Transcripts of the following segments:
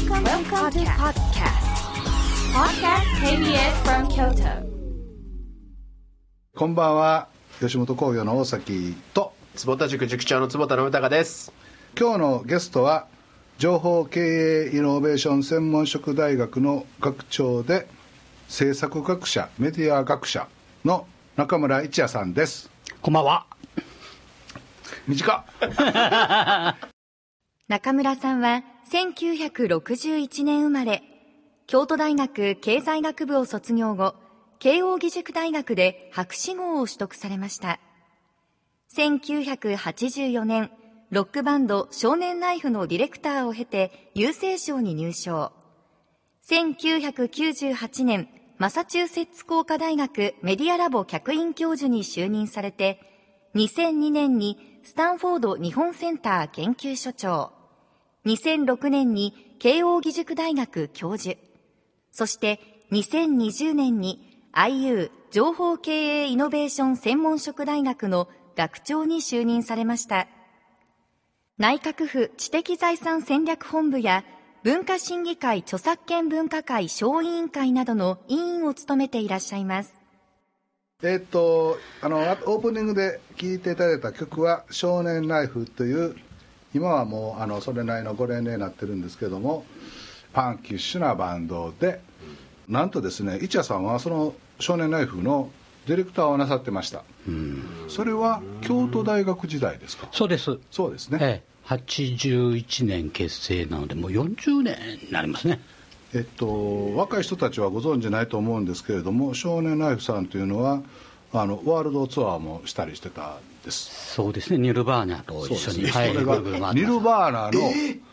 Welcome, Welcome to podcast. Podcast KBS from Kyoto. こんばんは吉本興業の大崎と坪田塾塾長の坪田信孝です今日のゲストは情報経営イノベーション専門職大学の学長で制作学者メディア学者の中村一也さんですこんばんは。短っ 中村さんは1961年生まれ、京都大学経済学部を卒業後、慶應義塾大学で博士号を取得されました。1984年、ロックバンド少年ナイフのディレクターを経て郵政省に入省。1998年、マサチューセッツ工科大学メディアラボ客員教授に就任されて、2002年にスタンフォード日本センター研究所長、2006年に慶應義塾大学教授、そして2020年に IU 情報経営イノベーション専門職大学の学長に就任されました。内閣府知的財産戦略本部や文化審議会著作権分科会小委員会などの委員を務めていらっしゃいます。えっとあのオープニングで聴いていただいた曲は「少年ナイフ」という今はもうあのそれなりのご年齢になってるんですけどもパンキッシュなバンドでなんとですね一夜さんはその「少年ナイフ」のディレクターをなさってました。それは京都大学時代ですか？そうです。そうですね、ええ、81年結成なので、もう40年になりますね。えっと、若い人たちはご存じないと思うんですけれども少年ナイフさんというのはあのワールドツアーもしたりしてたんです。そうですね、ニルバーナと一緒に、それがニルバーナの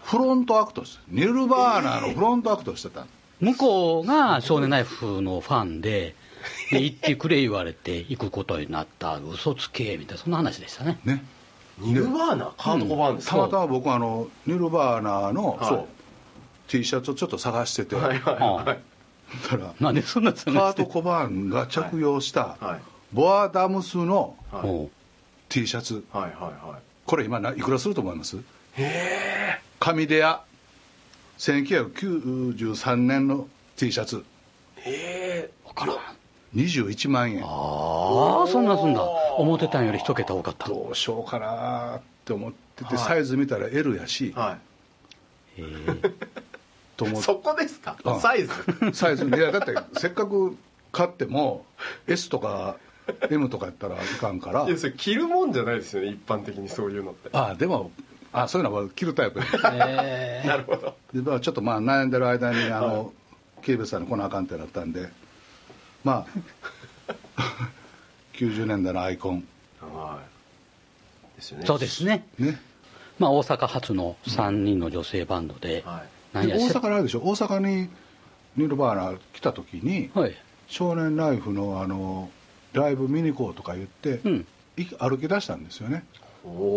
フロントアクトです、ニルバーナのフロントアクトをしてた向こうが少年ナイフのファンで、で行ってくれ言われて行くことになった、嘘つけみたいな、そんな話でしたね。ね。ニルバーナカート・コバーンですか、たまたま僕あのニルバーナの、はい。そう T シャツをちょっと探してて、はいはいはい。だからなんでそんなカ探ート・コバーンが着用したはいボアダムスの T シャツ。はいはいはい。これ今ないくらすると思います？へえ。上出屋。1993年の T シャツ。へえ。わからん。21万円。ああ、そんなすんだ。思ってたんより一桁多かった。どうしようかなって思ってて、はい。サイズ見たら L やし、はええ。と思そこですか？うん。サイズ。サイズいやだってせっかく買っても S とか M とかやったらいかんから。いやそれ着るもんじゃないですよね一般的にそういうのって。あでもあそういうのは着るタイプ。でええなるほど。でまあちょっとまあ悩んでる間にあの、警備さんに来なあかんってなったんで。まあ 90年代のアイコン。はい。ですよね。そうですね。ね。まあ、大阪発の3人の女性バンドで、はい。で大阪にあるでしょ？大阪にニルバーナ来た時に、はい。少年ナイフのあのライブ見に行こうとか言って、うん。い歩き出したんですよね。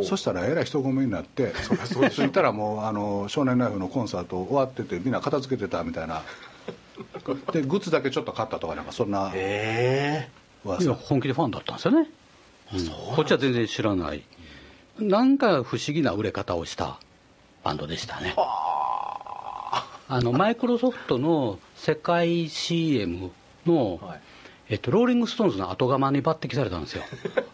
そしたらえらい人混みになってそそしたらもうあの少年ナイフのコンサート終わっててみんな片付けてたみたいなでグッズだけちょっと買ったとかなんかそんなへえいや噂本気でファンだったんですよね、うんこっちは全然知らない。なんか不思議な売れ方をしたバンドでしたね。あのマイクロソフトの世界 CM の、はいえっと、ローリング・ストーンズの後釜に抜擢されたんですよ。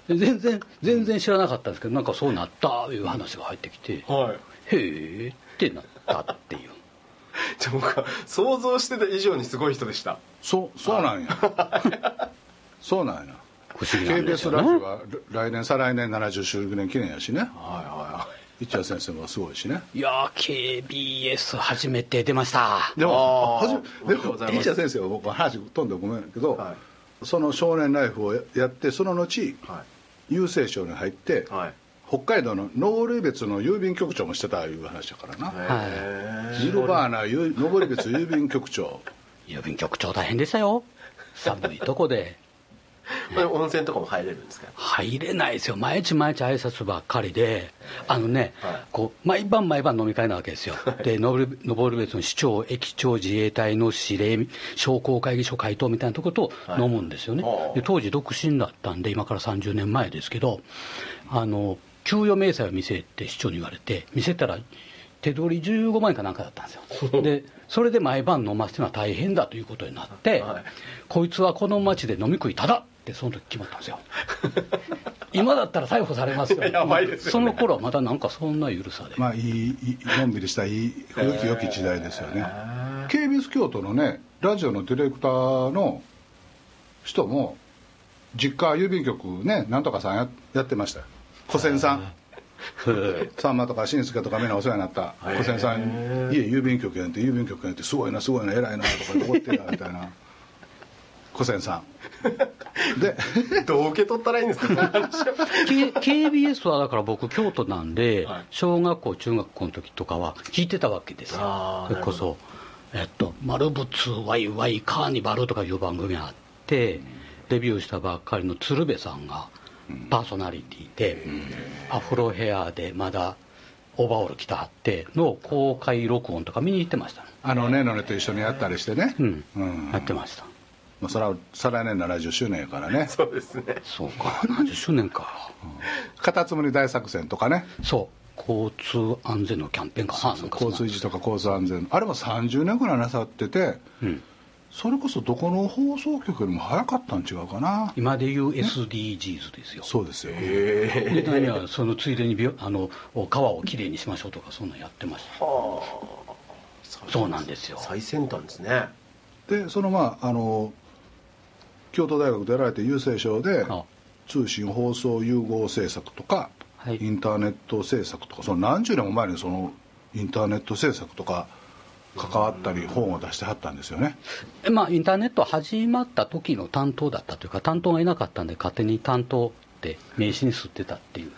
で 全然全然知らなかったんですけどなんかそうなったいう話が入ってきてはい。へえってなったっていう。じゃあ僕は想像してた以上にすごい人でした。そうそうなんや。そうなんや。不思議なんです KBS よねラジオは来年再来年70周年記念やしね。はいは一谷先生もすごいしね。いやー KBS 初めて出ました。でもでも一谷先生は僕は話飛んでごめんけど、はいその少年ライフをやってその後い。は郵政省に入って、いはい。北海道の登別の郵便局長もしてたいう話だからな、へニルバーナゆ登別郵便局長。郵便局長大変でしたよ。寒いとこでこれ温泉とかも入れるんですか？入れないですよ。毎日毎日挨拶ばっかりであのね、はい。こう毎晩毎晩飲み会なわけですよ、で登登別の市長駅長自衛隊の司令商工会議所会頭みたいなとことはい。飲むんですよね、はあ。で当時独身だったんで今から30年前ですけどあの給与明細を見せって市長に言われて見せたら手取り15万円かなんかだったんですよ。で、それで毎晩飲ませてのは大変だということになって、はい。こいつはこの町で飲み食いただってその時決まったんですよ。今だったら逮捕されますよ。い ややばいですよね。その頃はまだなんかそんな緩さで。まあいいいいのんびりしたいい古き良き時代ですよね。KBS 京都のねラジオのディレクターの人も実家郵便局ねなんとかさんややってました。よ古仙さん。さんまとか新助とかみんなお世話になった。古仙さん家郵便局やんって郵便局やんってすごいなすごいな偉いなとか怒ってるなみたいな古仙さん。でどう受け取ったらいいんですか？K- KBS はだから僕京都なんで、はい。小学校中学校の時とかは聞いてたわけですよ。それこそえっと「丸仏ワイワイカーニバル」とかいう番組があってデビューしたばっかりの鶴瓶さんがパーソナリティで、アフロヘアでまだオーバーオール着たはっての公開録音とか見に行ってましたねあのねのねと一緒にやったりしてね。うん、うん。やってましたまあ、それは再来年70周年やからね。そうですね。そうか。何十周年か。カタツムリ大作戦とかね。そう。交通安全のキャンペーンかな。交通維持とか交通安全。あれも30年ぐらいなさっててうん。それこそどこの放送局よりも早かったん違うかな。今でいう SDGs ですよ。そうですよ。へで何はそのついでにあの川をきれいにしましょうとかそんなんやってました。そうなんですよ。最先端ですね。でそのまああの京都大学でやられて郵政省であ。通信放送融合政策とか、はい。インターネット政策とかその何十年も前にそのインターネット政策とか関わったり本を出してはったんですよね。えまあインターネット始まった時の担当だったというか担当がいなかったんで勝手に担当って名刺に吸ってたっていう。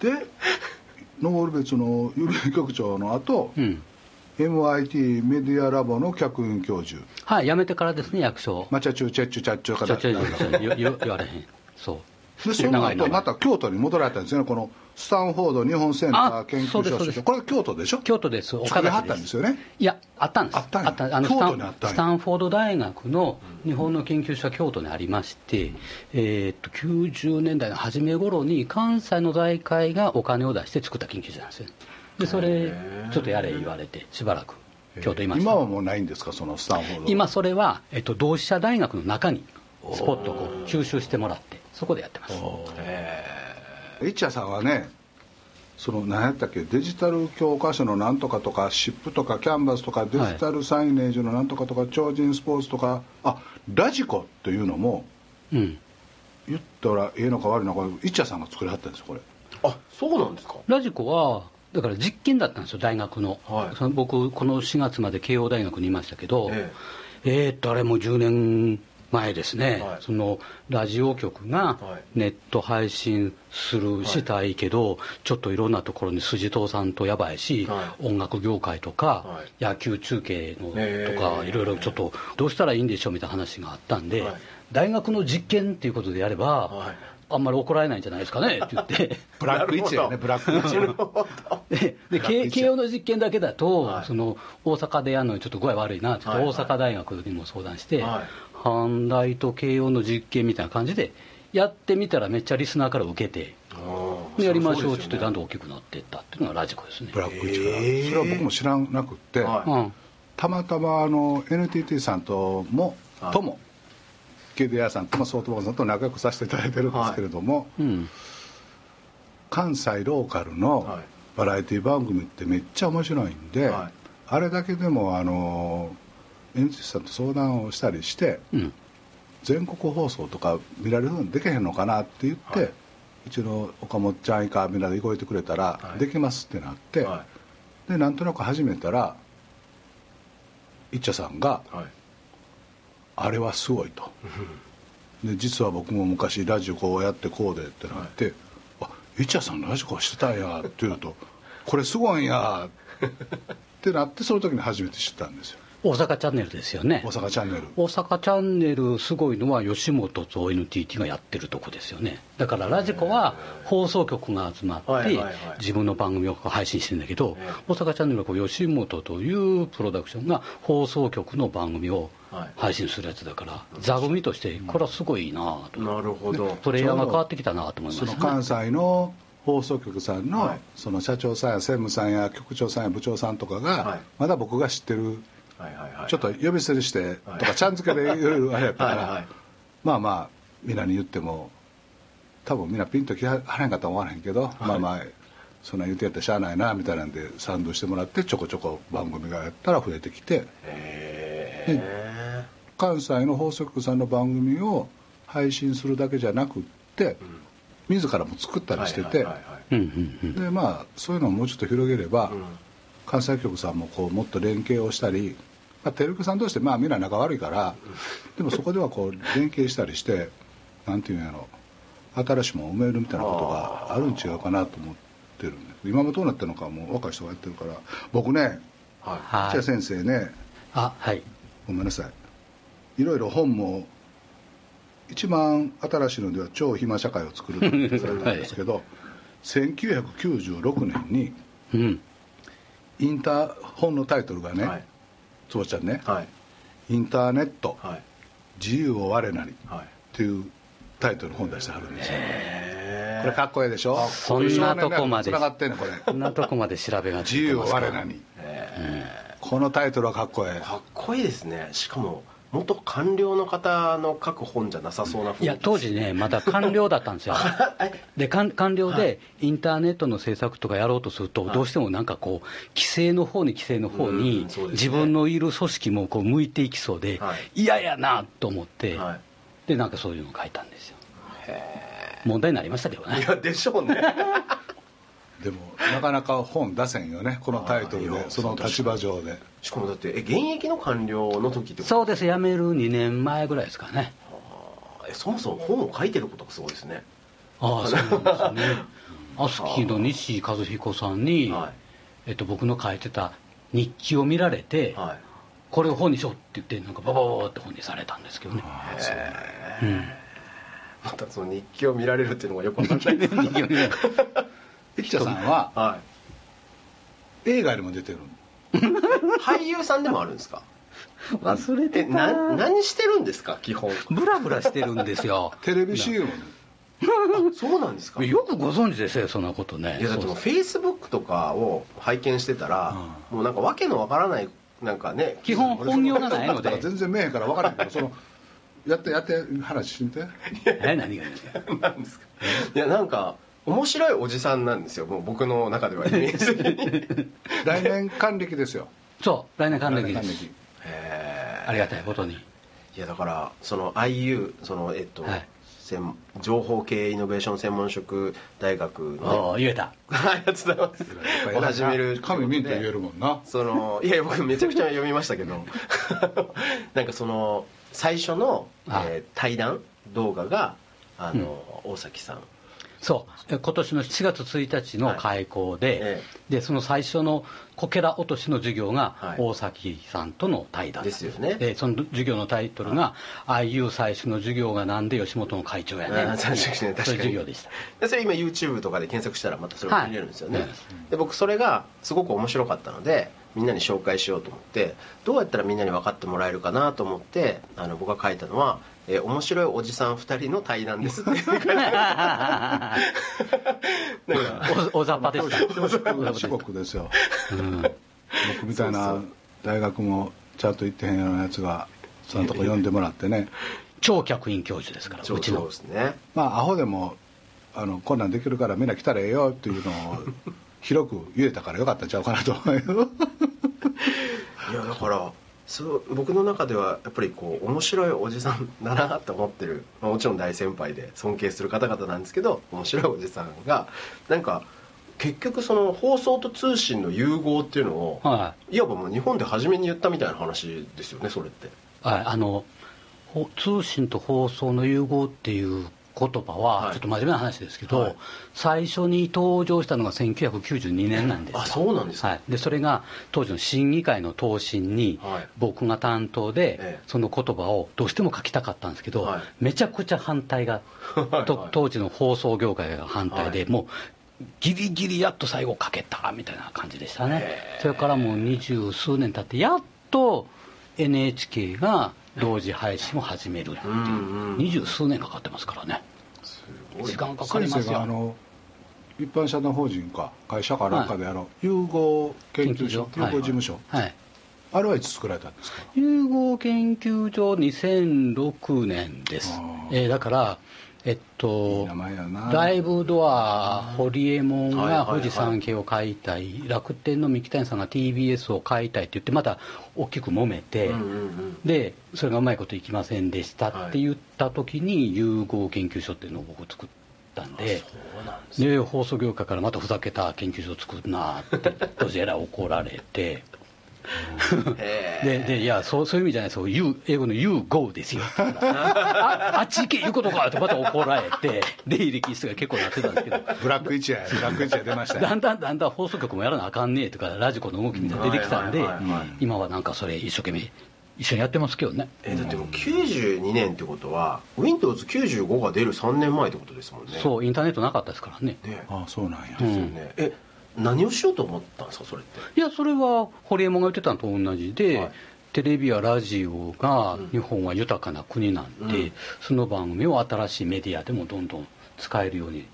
で登別の郵便局長の後、うん。MIT メディアラボの客員教授はい辞めてからですね役所。マチャチュチェッチュチャッチュからちょちょちょ言われへん。そう。でその後また京都に戻られたんですねこのスタンフォード日本センターあ研究所これ京都でしょ京都です。作りはったんですよねいや、あったんです。あったんやあったんやスタンフォード大学の日本の研究所は京都にありまして、えーっと、90年代の初め頃に関西の財界がお金を出して作った研究所なんですよ。で、それ、ちょっとやれ言われて、しばらく京都いました。今はもうないんですかそのスタンフォード今それは、えっと、同志社大学の中にスポットをこう吸収してもらって、そこでやってます。イチャさんはねその何やったっけデジタル教科書のなんとかとかシップとかキャンバスとかデジタルサイネージのなんとかとか超人スポーツとかあラジコというのもうん。言ったらええのか悪いのかイチャさんが作りはったんですよこれ。あそうなんですか？ラジコは、だから実験だったんですよ、大学の。はい。その僕、この4月まで慶応大学にいましたけど、ええ。ーっと、あれも10年前ですね、はい。そのラジオ局がはい。ネット配信する、したいけど、ちょっといろんなところに筋通さんとやばいし、は音楽業界とか、はい。野球中継のえとか、ーいろいろちょっとどうしたらいいんでしょうみたいな話があったんで、はい。大学の実験っていうことでやれば、はいあんまり怒られないんじゃないですかね って言って。ブラックイチやねブラックイチなるほどでで慶慶応の実験だけだと、はい。その大阪でやるのにちょっと具合悪いなって言って、はいはい。大阪大学にも相談して、はい。阪大と慶応の実験みたいな感じでやってみたらめっちゃリスナーから受けて、でやりましょうって言ってだんだん大きくなっていったっていうのがラジコですね。ブ。ラックイチから、へー。それは僕も知らなくって、はい。うん。たまたまあの NTT さんとも、はい。ともケディアさんともソフトバンクさんと仲良くさせていただいてるんですけれども、うん。関西ローカルはのい。バラエティ番組ってめっちゃ面白いんで、はい。あれだけでもあの NTT さんと相談をしたりしてうん。全国放送とか見られるのできへんのかなって言って、はい。うちの岡本ちゃん以下みんなで動いてくれたら、はい。できますってなって、はでなんとなく始めたらいっちゃさんがいはい「あれはすごい」と。で実は僕も昔ラジオこうやってこうでってなって「あいっちゃさんラジコしてたんや」って言うと「これすごいんや」ってなってその時に初めて知ったんですよ。大阪チャンネルですよね。大阪チャンネル。大阪チャンネルすごいのは吉本と NTT がやってるとこですよね。だからラジコは放送局が集まって、はいはいはい。自分の番組を配信してるんだけど、ええ。大阪チャンネルはこう吉本というプロダクションが放送局の番組をはい配信するやつだから、座組としてこれはすごいなと、なるほど。プレイヤーが変わってきたなと思いまそのしたね関西の放送局さんの,、はい。その社長さんや専務さんや局長さんや部長さんとかが、はい。まだ僕が知ってるはいはいはい。ちょっと呼び捨てにしてとはい。かちゃん付けで言うあれやったからはいはいまあまあみんなに言っても多分みんなピンときはらへんかったら思わへんけど、まあまあそんな言うてやったらしゃあないなみたいなんで賛同してもらってちょこちょこ番組がやったら増えてきて。へえ関西の放送局さんの番組を配信するだけじゃなくって自らも作ったりしててでまあそういうのをもうちょっと広げれば、うん。関西局さんもこうもっと連携をしたり、まあ、テレビさんとしてまあみんな仲悪いからでもそこではこう連携したりしてなんていうんやろ新しいもん埋めるみたいなことがあるん違うかなと思ってるんで今もどうなってるのかもう若い人がやってるから僕ねははい。先生ねあはい。ごめんなさいいろいろ本も一番新しいのでは「超暇社会を作る」ってされたんですけど、1996年にうん。インター本のタイトルがね、いはい。つぼちゃんね、はい。インターネット、はい。自由を我なり」はい。っていうタイトルの本出してはるんですよ。へこれかっこいいでしょ？そんなとこまで。つながってんねこれ。こんなとこまで調べがつ自由を我なにえこのタイトルはかっこいいかっこいいですね。しかも元官僚の方の書く本じゃなさそうな雰囲気。いや当時ねまだ官僚だったんですよ。で官官僚でインターネットの政策とかやろうとすると、はい。どうしてもなんかこう規制の方に規制の方うにね。自分のいる組織もこう向いていきそうでは嫌、やなと思って、はい。でなんかそういうのを書いたんですよ。問題になりましたけどね。いやでしょうねでもなかなか本出せんよねこのタイトルでその立場上で。しかもだってえ現役の官僚の時ってことそうです。辞める2年前ぐらいですかね。えそもそも本を書いてることがすごいですね。ああ そうなんですよね。アスキーの西和彦さんに、はえっと、僕の書いてた日記を見られて、いはい。これを本にしようって言ってなんかババババって本にされたんですけどね、うん、またその日記を見られるっていうのがよくわかんない。で す日記を見られる生田さんはは映画にも出てるい 俳優さんでもあるんですか？忘れえてた。な何してるんですか？基本。ブラブラしてるんですよ。テレビ CM そうなんですか？よくご存知ですよそんなことね。いやだってもうフェイスブックとかを拝見してたら、もうなんかわけのわからないなんかね基本本業がないのだからで全然見えへんから分からへんけどそのやってやって話して。み てえ何が？ですか？いやなんか面白いおじさんなんですよ。もう僕の中ではイメージ。的 に来年還暦ですよ。そう来年還暦です。暦。へー。ありがたいことに。いやだからその IU そのえっと、はい。専情報系イノベーション専門職大学おの、お言えた。ありがとうございますを始める神ミント言えるもんな。そのいや僕めちゃくちゃ読みましたけど。なんかその最初の、はい。えー対談動画があの、大崎さんそう。え今年の7月1日の開校で,、はいえ。でその最初のこけら落としの授業がはい。大崎さんとの対談ですよね。でその授業のタイトルが「IU 最初の授業がなんで吉本の会長やねん」確かに確かに。そういう授業でした。でそれ今 YouTube とかで検索したらまたそれが見れるんですよね、はい。で僕それがすごく面白かったのでみんなに紹介しようと思ってどうやったらみんなに分かってもらえるかなと思ってあの僕が書いたのは「えー面白いおじさん2人の対談です」って 書いて お大雑把でした四国ですようん。僕みたいな大学もちゃんと行ってへんようなやつがそのとこ呼んでもらってね。超客員教授ですからうちのですね。まあアホでもあのこんなんできるからみんな来たらええよっていうのを広く言えたからよかったんちゃうかなと思うよ。いやだからそう僕の中ではやっぱりこう面白いおじさんだなと思ってる、まあもちろん大先輩で尊敬する方々なんですけど面白いおじさんがなんか結局その放送と通信の融合っていうのを、はいわばもう日本で初めに言ったみたいな話ですよねそれって。はい、あのほ通信と放送の融合っていう言葉は、はい。ちょっと真面目な話ですけど、はい。最初に登場したのが1992年なんですよ。あそうなんですか。はい、でそれが当時の審議会の答申にはい。僕が担当で、ええ。その言葉をどうしても書きたかったんですけど、はい。めちゃくちゃ反対がはい。と当時の放送業界が反対で、はい。もうギリギリやっと最後書けたみたいな感じでしたね。それからもう二十数年経ってやっと NHK が同時配信を始めるっていう。うんうん。二十数年かかってますからね。すごい。時間かかりますよ。先生があの一般社団法人か会社かなんかであの、融合研究所融合事務所、はい、はい。あれはいつ作られたんですか？融合研究所2006年です。あ、えーだから、えっと、ライブドア、ホリエモンはいはいはい。が富士山系を買いたい、楽天の三木谷さんが TBS を買いたいって言って、また大きく揉めて、うんうんうん。で、それがうまいこといきませんでしたって言った時に、融合研究所っていうのを僕作ったんで、ですね。で、放送業界からまたふざけた研究所を作るなって、当時えらい怒られて、で、で、いや、そう、そういう意味じゃないですよ。You、英語の You go ですよ。あ、あっち行け言うことかってまた怒られて、出入り禁止が結構なってたんですけど、ブラック一夜ブラック一夜出ましたよ。だんだんだんだん放送局もやらなあかんねえとか、ラジコの動きみたいなの出てきたんで今はなんかそれ一生懸命、一緒にやってますけどね。えだってもう92年ってことは Windows95 が出る3年前ってことですもんね。そう、インターネットなかったですからね。ね。ああそうなんや、うん。ですよね。え何をしようと思ったんですかそれって？いや、それは堀江門が言ってたのと同じで、はい。テレビやラジオがうん。日本は豊かな国なんで、うん。その番組を新しいメディアでもどんどん使えるように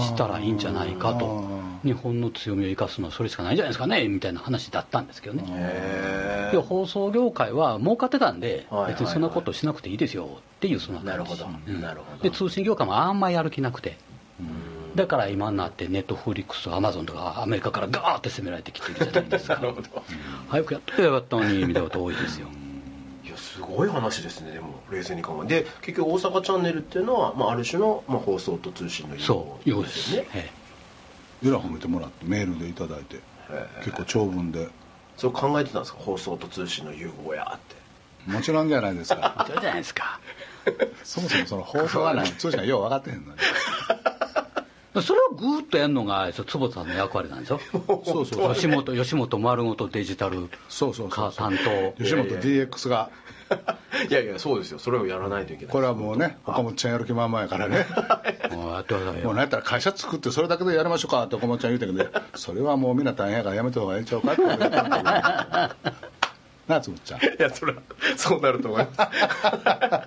したらいいんじゃないかと。日本の強みを生かすのはそれしかないんじゃないですかねみたいな話だったんですけどね。へで放送業界は儲かってたんではい。はいはい別にそんなことしなくていいですよっていうそんな感じなるほど。うん。なるほど。で通信業界もあんまやる気なくてだから今になってネットフリックスとかアマゾンとかアメリカからガーって攻められてきてるじゃないですか。なるほど。早くやっとけばよかったのにみたいなこと多いですよ。いやすごい話ですねでも冷静に考えて。で結局大阪チャンネルっていうのは、まあ、ある種の、まあ、放送と通信のそういうことですよね。ええ。らい褒めてもらってメールでいただいて結構長文で。そう考えてたんですか放送と通信の融合やって。もちろんじゃないですえか。そうじゃないですか。そもそもその放送がない。通信がよう分かってへんのにそれをぐーっとやるのが坪田さんの役割なんですよ そうそう吉本吉本丸ごとデジタルそうそうそう。か担当。吉本 DX が。いやいやそうですよ。それをやらないといけない。これはもうね岡本ちゃんやる気満々やからね。もうやってくださいよもうなんやったら会社作ってそれだけでやりましょうかって岡本ちゃん言うてんけどそれはもうみんな大変やからやめた方がええんちゃうかって言われてんだけどなあつむっちゃんいやそれはそうなると思います。あ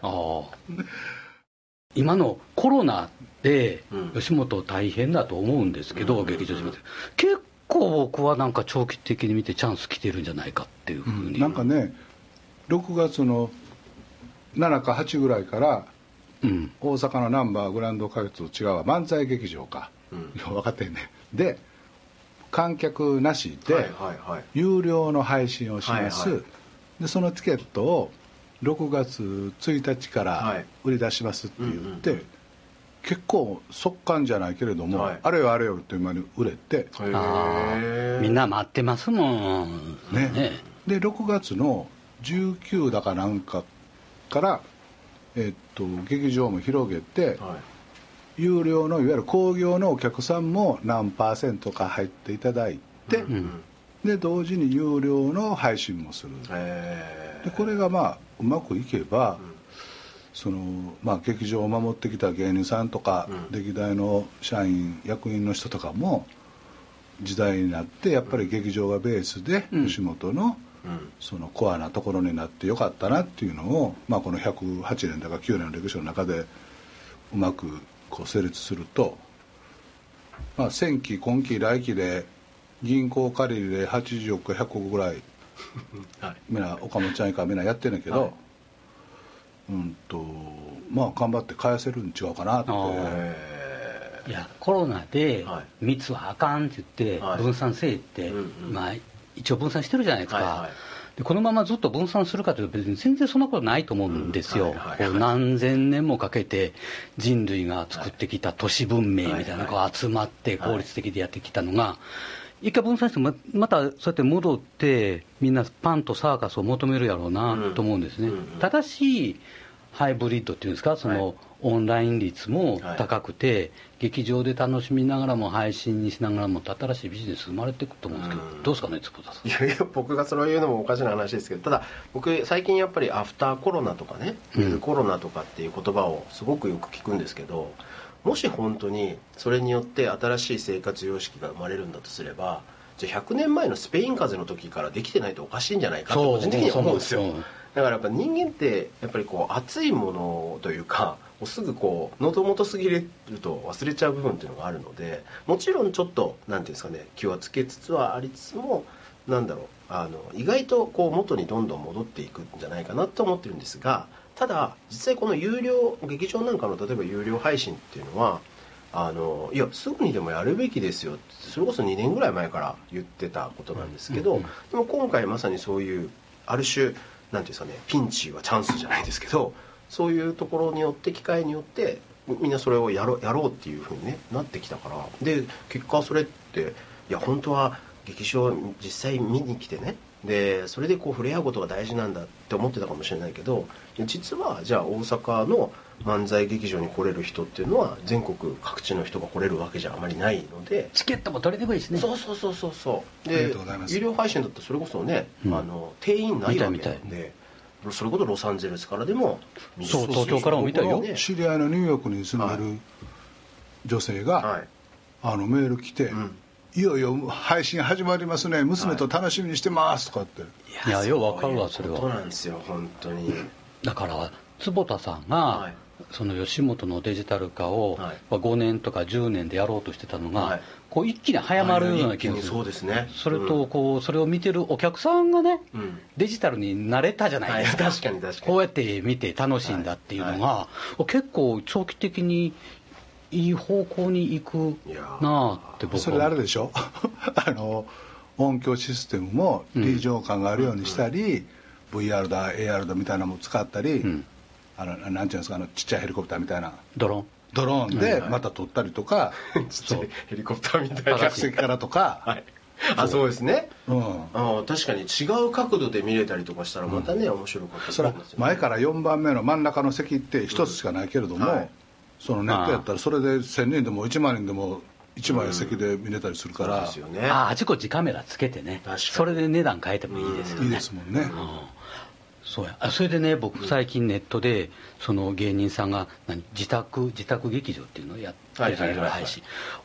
あ。今のコロナでうん。吉本大変だと思うんですけど、うん。劇場仕事結構僕はなんか長期的に見てチャンス来てるんじゃないかっていうふうに、なんかね6月の7か8ぐらいからうん。大阪のナンバーグランド花月と違うわ漫才劇場か、うん。分かってんねで観客なしで、有料の配信をします、はいはい。でそのチケットを6月1日かはい。ら売り出しますって言って、うんうん結構速乾じゃないけれども、はい。あれよあれよって今に売れて、みんな待ってますもん。ね。で6月の19だかなんかから、えっと劇場も広げて、はい。有料のいわゆる興行のお客さんも何パーセントか入っていただいて、うんうん。で同時に有料の配信もする。へでこれがまあうまくいけば、うんそのまあ、劇場を守ってきた芸人さんとか、うん。歴代の社員役員の人とかも時代になってやっぱり劇場がベースでうん。吉本のうん。そのコアなところになってよかったなっていうのを、まあ、この108年だか9年の歴史の中でうまくこう成立すると、まあ、前期今期来期で銀行借りで80億か100億ぐらい はい。みんな岡本ちゃん以下みんなやってんねんけど、はいうんとまあ頑張って返せるん違うかなって。いやコロナではい。密はあかんって言ってはい。分散せえって、うんうん。まあ、一応分散してるじゃないですか、はいはい。でこのままずっと分散するかというと別に全然そんなことないと思うんですよ、うんはいはいはい。何千年もかけて人類が作ってきた都市文明みたいなのが集まって効率的でやってきたのが、一回分散してままたそうやって戻ってみんなパンとサーカスを求めるやろうなと思うんですね、うんうんうん。ただしハイブリッドっていうんですか？その、はいオンライン率も高くて、劇場で楽しみながらも配信にしながらも新しいビジネス生まれていくと思うんですけど、うん。どうですかね坪田さん。いやいや僕がそれを言うのもおかしな話ですけどただ僕最近やっぱりアフターコロナとかねウィズコロナとかっていう言葉をすごくよく聞くんですけどもし本当にそれによって新しい生活様式が生まれるんだとすればじゃあ100年前のスペイン風邪の時からできてないとおかしいんじゃないかと個人的には思うんですよ。だからやっぱ人間ってやっぱりこう熱いものというかすぐこう喉元すぎると忘れちゃう部分っていうのがあるのでもちろんちょっと何ていうんですかね気はつけつつはありつつもなんだろうあの意外とこう元にどんどん戻っていくんじゃないかなと思ってるんですがただ実際この有料劇場なんかの例えば有料配信っていうのはあのいやすぐにでもやるべきですよってそれこそ2年ぐらい前から言ってたことなんですけど、でも今回まさにそういうある種なんていうんですかねピンチはチャンスじゃないですけどそういうところによって機会によってみんなそれをやろやろうっていうふうに、ね、なってきたから。で結果それっていや本当は劇場実際見に来てねでそれでこう触れ合うことが大事なんだって思ってたかもしれないけど実はじゃあ大阪の漫才劇場に来れる人っていうのは全国各地の人が来れるわけじゃあまりないので。チケットも取りにくいしね。そうそうそうそうそう。ありでがとうございます。有料配信だったらそれこそね、うん。あの定員ないわけなんでそれこそロサンゼルスからでもそう東京からも見たよ。ね知り合いのニューヨークに住んでる女性が、はい。あのメール来て、んいよいよ配信始まりますね。娘と楽しみにしてますとかって、いやようわかるわそれそうはなんですよ本当に。だから坪田さんが、はい。その吉本のデジタル化を、はい。まあ5年とか10年でやろうとしてたのが、はい。こう一気に早まるような気がする。そうですね。それとこうそれを見てるお客さんがね、うん。デジタルに慣れたじゃないですか、はい確かに確かに。こうやって見て楽しいんだっていうのが、結構長期的にいい方向に行くなあって僕はそれであれでしょ？あの音響システムも臨場感があるようにしたり、VR だ AR だみたいなのも使ったり、ん。あのなんていうんですか？あのちっちゃいヘリコプターみたいな。ドローン。ドローンでまた撮ったりとか、ちっちゃいヘリコプターみたいな。客席からとか、はいあそうですね。うん、あ確かに違う角度で見れたりとかしたらまたね、面白かったりそれはしますよね。前から4番目の真ん中の席って一つしかないけれども、はいそのネットやったらそれで1000人でも1万人でも1枚席で見れたりするから、ですよね。あああちこちカメラつけてね。それで値段変えてもいいですよね。いいですもんね、うん。そうや。あそれでね僕最近ネットでその芸人さんが何自宅自宅劇場っていうのをやはいはいはい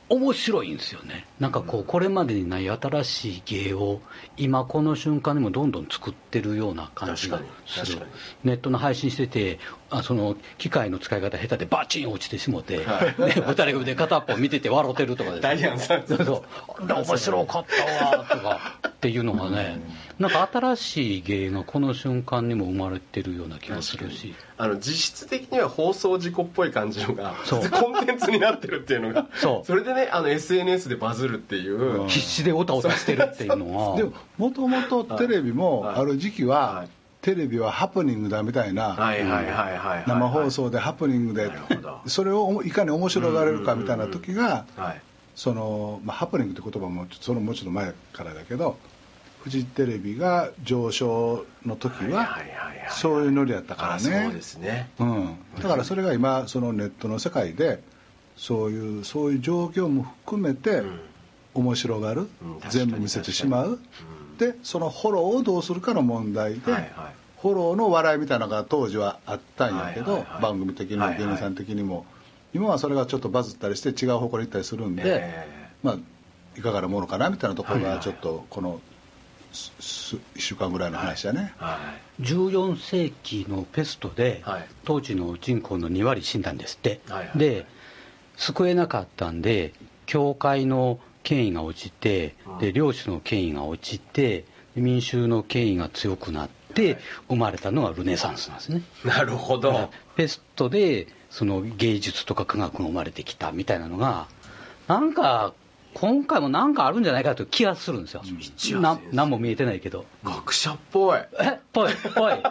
面白いんですよね。なんかこうこれまでにない新しい芸を今この瞬間にもどんどん作ってるような感じがする。ネットの配信しててあその機械の使い方下手でバチン落ちてしもて、はい。ね、二人組で片っぽ見てて笑ってるとかですダイアンさんそうそう。あれ面白かったわとかっていうのがねなんか新しい芸がこの瞬間にも生まれてるような気がするしあの実質的には放送事故っぽい感じのがそう。コンテンツになってるっていうのがそう。れでねあの SNS でバズるっていう、必死でオタオタしてるっていうの。がでももともとテレビもはい。ある時期ははい。テレビはハプニングだみたいなはいはいはいはいはい生放送でハプニングでそれをいかに面白がれるかみたいな時がはい。その、まあ、ハプニングって言葉もそのもうちょっと前からだけどフジテレビが上昇の時ははいはいはいはいそういうノリやったからあそうねですね。うん、だからそれが今そのネットの世界でそういうそういう状況も含めてうん。面白がる、うん全部見せてしまう、確かでそのフォローをどうするかの問題で、はいはい。フォローの笑いみたいなのが当時はあったんやけど、はいはいはい。番組的にもはいはい。芸人さん的にも、今はそれがちょっとバズったりして違う方向に行ったりするんで、え。まあいかがなものかなみたいなところはいはいがちょっとこの1週間ぐらいの話やね、はい。14世紀のペストで、はい。当時の人口の2割死んだんですって、はいはいで救えなかったんで教会の権威が落ちてうん。で領主の権威が落ちて民衆の権威が強くなって生まれたのがルネサンスなんですね。なるほど。ペストでその芸術とか科学が生まれてきたみたいなのがなんか今回もなんかあるんじゃないかという気がするんですよ。何も見えてないけど。学者っぽい。え？ぽいぽい。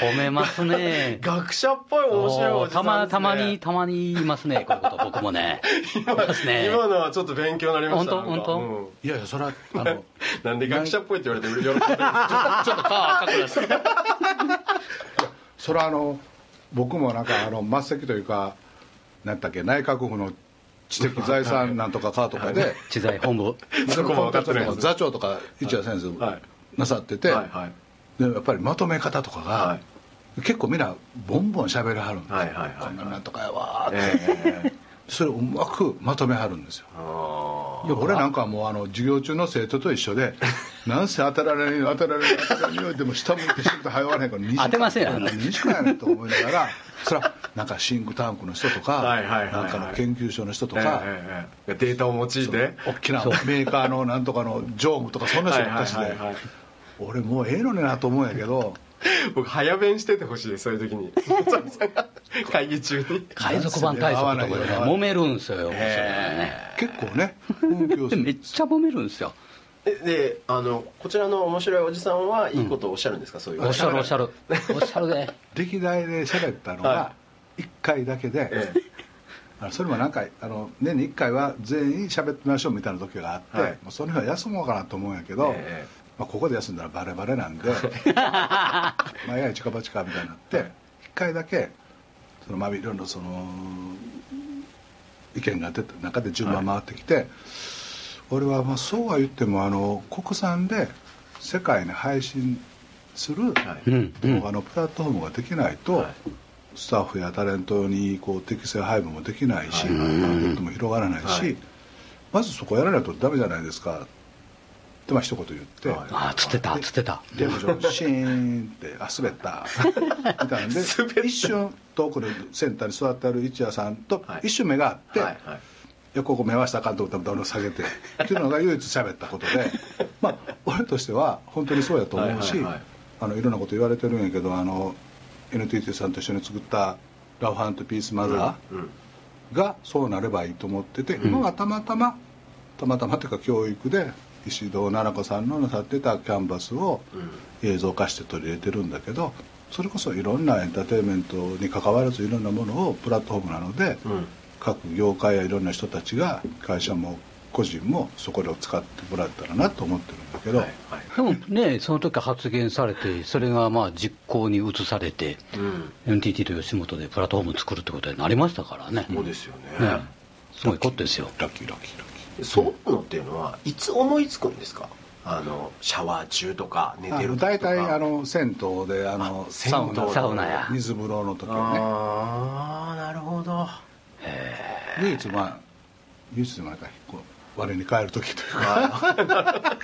褒めますね。学者っぽい面白いおじさんです、ね、たまたまにたまに言いますねこういうこと僕もね。言いますね。今のはちょっと勉強になりました本当本当？うん。いやいやそれはあの なんで学者っぽいって言われて喜んでる ちょっと顔赤くなってそれはあの僕もなんかあの末席というか何やったっけ内閣府の知的財産なんとかかとかで。知財本部。そこも分かってない座長とか一夜先生はい。なさってて、はいはい。でやっぱりまとめ方とかが、は結構みんなボンボン喋りはるんですよ、はいはいはいこんなんなんとかやわーって、ええ。それをうまくまとめはるんですよ。俺なんかはもうあの授業中の生徒と一緒で なんせ当たられん当たられん当たられんよでも下向いて仕事早わへんから2時間。当てませんよ何時間やねんと思いながらそれはなんかシンクタンクの人とかなんかの研究所の人とえか、えええデータを用いて。大きなメーカーのなんとかの常務とかそんな人ばっかしで俺もうええのになと思うんやけど。僕早弁しててほしいですそういう時に。会議中に。海賊版対策とかでね揉めるんですよ、面白いね。結構ね めっるちゃ揉めるんですよ。えであのこちらの面白いおじさんはいいことをおっしゃるんですか、そういう。おっしゃるおっしゃる。おっしゃるで歴代で喋ったのはが1回だけで、それも何回あの年に1回は全員喋ってみましょうみたいな時があって、はい。もうその日は休もうかなと思うんやけど、ええ。まあ、ここで休んだらバレバレなんで まあやい近場近みたいになって、1回だけそのまあいろいろその意見が出た中で順番回ってきて、俺はまあそうは言ってもあの国産で世界に配信する動画のプラットフォームができないと、はい。スタッフやタレントにこう適正配分もできないし、マーケットも広がらないし、はい。まずそこやらないとダメじゃないですか。ってまあ一言言って、はい。あつってたつってた。でもシーンってあ滑ったみたいなんで一瞬遠くのセンターに座ってある一夜さんとはい一瞬目があって、はいはいいやここ目合わせたらあかんと思ったらどんどん下げて っていうのが唯一喋ったことでまあ俺としては本当にそうやと思うし、はいはいはい。あのいろんなこと言われてるんやけどあの NTT さんと一緒に作った「ラファントピースマザー」がそうなればいいと思ってて、ん。今はたまたまたまたまというか教育で石堂奈々子さんのなさってたキャンバスをうん。映像化して取り入れてるんだけどそれこそいろんなエンターテインメントに関わらずいろんなものをプラットフォームなので、うん各業界やいろんな人たちが会社も個人もそこで使ってもらえたらなと思ってるんだけど、はいはい。でもねその時発言されてそれがまあ実行に移されてうん、NTT と吉本でプラットフォーム作るってことになりましたからね。そうですよね。ね。すごいことですよ。ラッキーラッキーラッキー。そういうのっていうのはいつ思いつくんですか？あのシャワー中とか寝てる時とか。大体あの銭湯であのあサウナ銭湯サウナや。水風呂の時はああなるほどね唯一まあ唯一まあこう我に帰る時というか。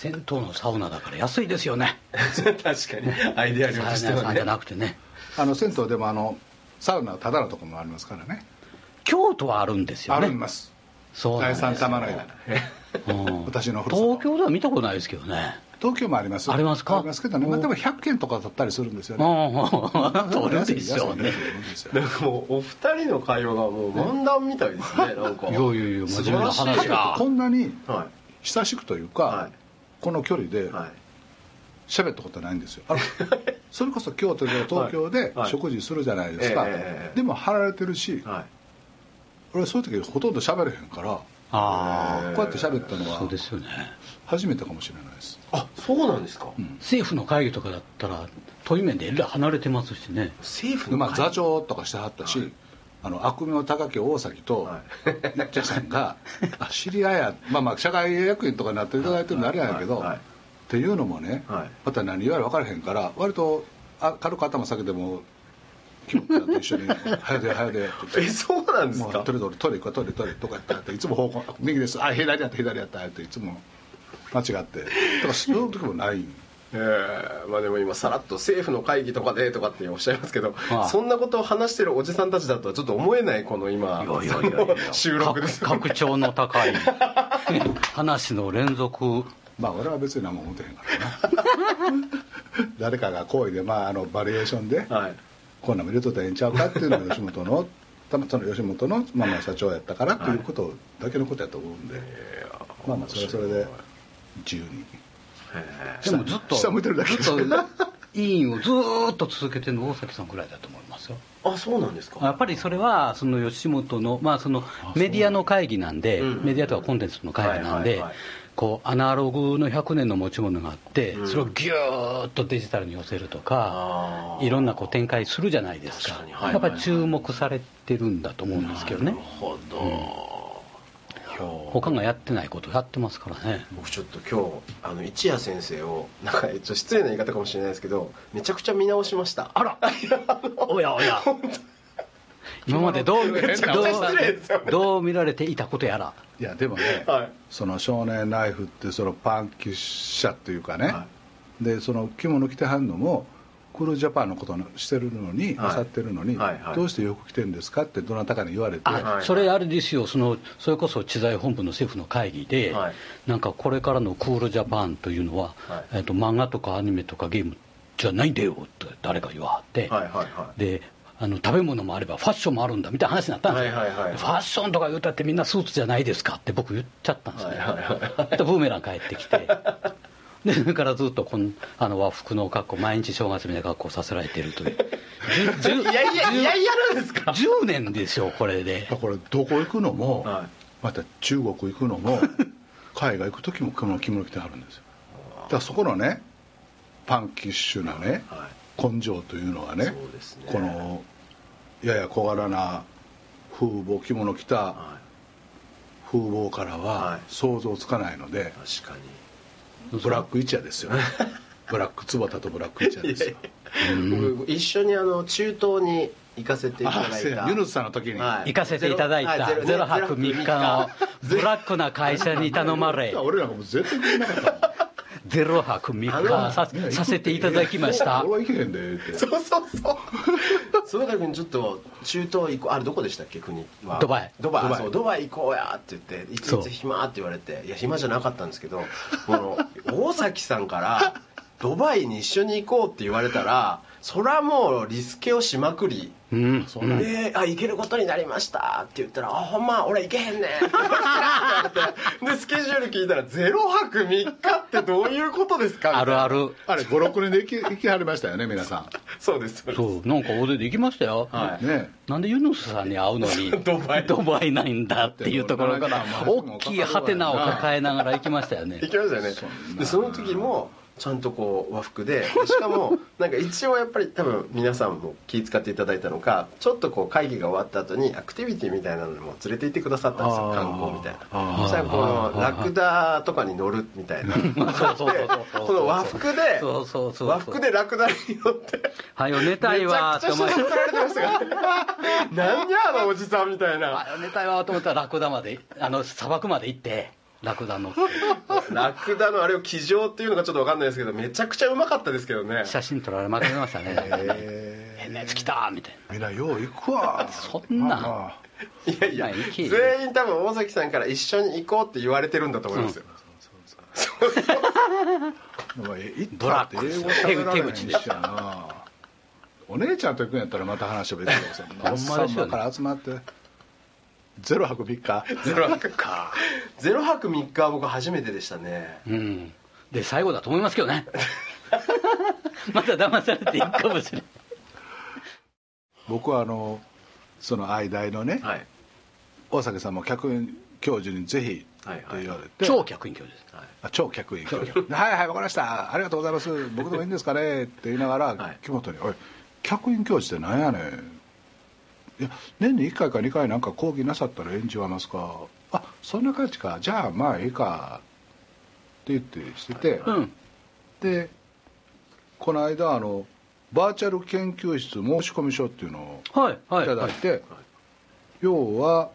銭湯のサウナだから安いですよね。確かに。アイデア量としてはね。さんじゃなくてね。あの銭湯でもあのサウナはただのところもありますからね。京都はあるんですよあねります。そうなん第ですよ。三玉の間。うん。私のふるさと。東京では見たことないですけどね東京もあります。ありますか？ありますけどね、まあ、でも100件とかだったりするんですよね。うん取るでしょうねなんかもうお二人の会話がもう漫談みたいですねなんかいやいやいや真面目な話がこんなには親しくというか、はいこの距離でいはい喋ったことないんですよそれこそ京都で東京ではい食事するじゃないですか、ええでも貼られてるし、はい俺そういう時ほとんど喋れへんからあえー。こうやって喋ったのあそうではすよね。初めてかもしれないです。あそうなんですか、政府の会議とかだったら対面でえらい離れてますしね。政府でまあ、座長とかしてはったし、あの悪名高き大崎とはゆっちゃさんがあ知り合いやまあまあ社会役員とかになっていただいてるのあれやけど、はい。はいっていうのもね、はい。また何言われる分からへんから割とあ軽く頭下げてもキムちゃんと一緒に「早で早で」って言って。えそうなんですか？トイレトイレトイレ行こうトイレトイレとかやっていつも方向右ですあ左やった左やったっていつも間違ってだからそういう時もないええまあでも今さらっと政府の会議とかでとかっておっしゃいますけど、ああ。そんなことを話してるおじさんたちだとはちょっと思えないこの今いやいやいやいや 収録ですか格調の高い 話の連続。まあ俺は別に何も思ってへんからな。誰かが好意でまああのバリエーションではいこんなんも入れとったらええんちゃうかっていうのが吉本の たまその吉本のまあまあ社長やったからっていうことだけのことやと思うんで、まあまあそれはそれで自由に。えでもずっと下向いてるだけずっと委員をずーっと続けてるの大崎さんぐらいだと思いますよ。えあそうなんですか。やっぱりそれはその吉本の,、まあ、そのメディアの会議なんで、うん。メディアとかコンテンツの会議なんで、はいはいはいこうアナログの100年の持ち物があって、うん。それをギューッとデジタルに寄せるとかいろんなこう展開するじゃないですか。やっぱり注目されてるんだと思うんですけどね。なるほど、他がやってないことやってますからね。僕ちょっと今日あの一夜先生をなんかちょっと失礼な言い方かもしれないですけどめちゃくちゃ見直しました。あら。おやおや今までどうどう見られていたことやら。いやでもね、はい。その少年ナイフってそのパンキッシャっていうかね、はでその着物着てはんのもクールジャパンのことしてるのに、はい。なさってるのに、はいはい。どうして洋服着てるんですかってどなたかに言われて、それあれですよそのそれこそ知財本部の政府の会議で、はい。なんかこれからのクールジャパンというのは、はい。えっと漫画とかアニメとかゲームじゃないんだよって誰か言わはって、はいはいはい。であの食べ物もあればファッションもあるんだみたいな話になったんですよ、はいはいはいファッションとか言うたってみんなスーツじゃないですかって僕言っちゃったんですよ、ねはいはいはい。でブーメラン帰ってきて。でそれからずっとこのあの和服の格好毎日正月みたいな格好させられてるという。いやいやいやいやなんですか？10年でしょこれで。これどこ行くのも、はい。また中国行くのも 海外行く時も着物着物着てはるんですよ。だからそこのねパンキッシュなねは根性というのがねね。このやや小柄な風貌着物着たは風貌からははい。想像つかないので、い確かブラック一夜ですよ ブラック坪田とブラック一夜ですよ。に僕一緒にあの中東に行かせていたあだいた。ユヌスさんの時に、はい。行かせていただいた。ゼロゼロ泊3日のブラックな会社に頼まれ。俺らがもう絶対来れなかったゼロ泊3あ日のささせていただきました。俺は行けへんでってそうそうそうそうだ君ちょっと中東行こうあれどこでしたっけ国はドバイドバイそうドバイ行こうやって言っていつそいうつ暇って言われていや暇じゃなかったんですけどこの大崎さんからドバイに一緒に行こうって言われたらそれはもうリスケをしまくり。うん。そんで、あ、行けることになりました。って言ったら、あ、ほんま、俺行けへんねん。って言われてで、スケジュール聞いたら、0泊3日ってどういうことですか？あるあ。る。あれ56人で行き行きはりましたよね皆さそうです。そうです。そう。なんか大勢で行きましたよ、はい。んね。なんでユヌスさんに会うのに ドバイ。ドバイないんだっていうところから大きいハテナを抱えながら行きましたよね。行きましたよね。でその時もちゃんとこう和服ででしかもなんか一応やっぱり多分皆さんも気遣っていただいたのかちょっとこう会議が終わった後にアクティビティみたいなのにも連れて行ってくださったんですよ観光みたいな。そしたらこのラクダとかに乗るみたいな。そうそうそうそうこの和服で和服でラクダに乗ってはよ寝たいわーって思いめちゃくちゃ写真撮られて 何やあのおじさんみたいな。はよ寝たいわーと思ったらラクダまであの砂漠まで行ってラクダ乗ってラクダのあれを騎乗っていうのがちょっと分かんないですけどめちゃくちゃうまかったですけどね。写真撮られまくりましたね。え変なやつ来たーみたいみんなよう行くわ。そんな。まあいやいや全員多分大崎さんから一緒に行こうって言われてるんだと思いますよ、まあえ行っブラって英語喋られへんしやな。お姉ちゃんと行くんやったらまた話は別にそ んなおっさから集まってゼロ泊3日。ゼロ泊か ゼロ泊3日は僕初めてでしたね。なうん。で最後だと思いますけどね。まだ騙されていくかもしれない。僕はあのその愛大のね、はい。大崎さんも客員教授にぜひはいはい。言われて、超客員教授です。はい。あ超客員教授。はいはい分かりました。ありがとうございます。僕でもいいんですかね。って言いながら、はい。木本に「おい客員教授ってなんやねん」いや年に1回か2回なんか講義なさったら演じはますか。あそんな感じか。じゃあまあいいか。って言ってしてて、うん。でこの間あのバーチャル研究室申込書っていうのをはいはい。いただいて、要は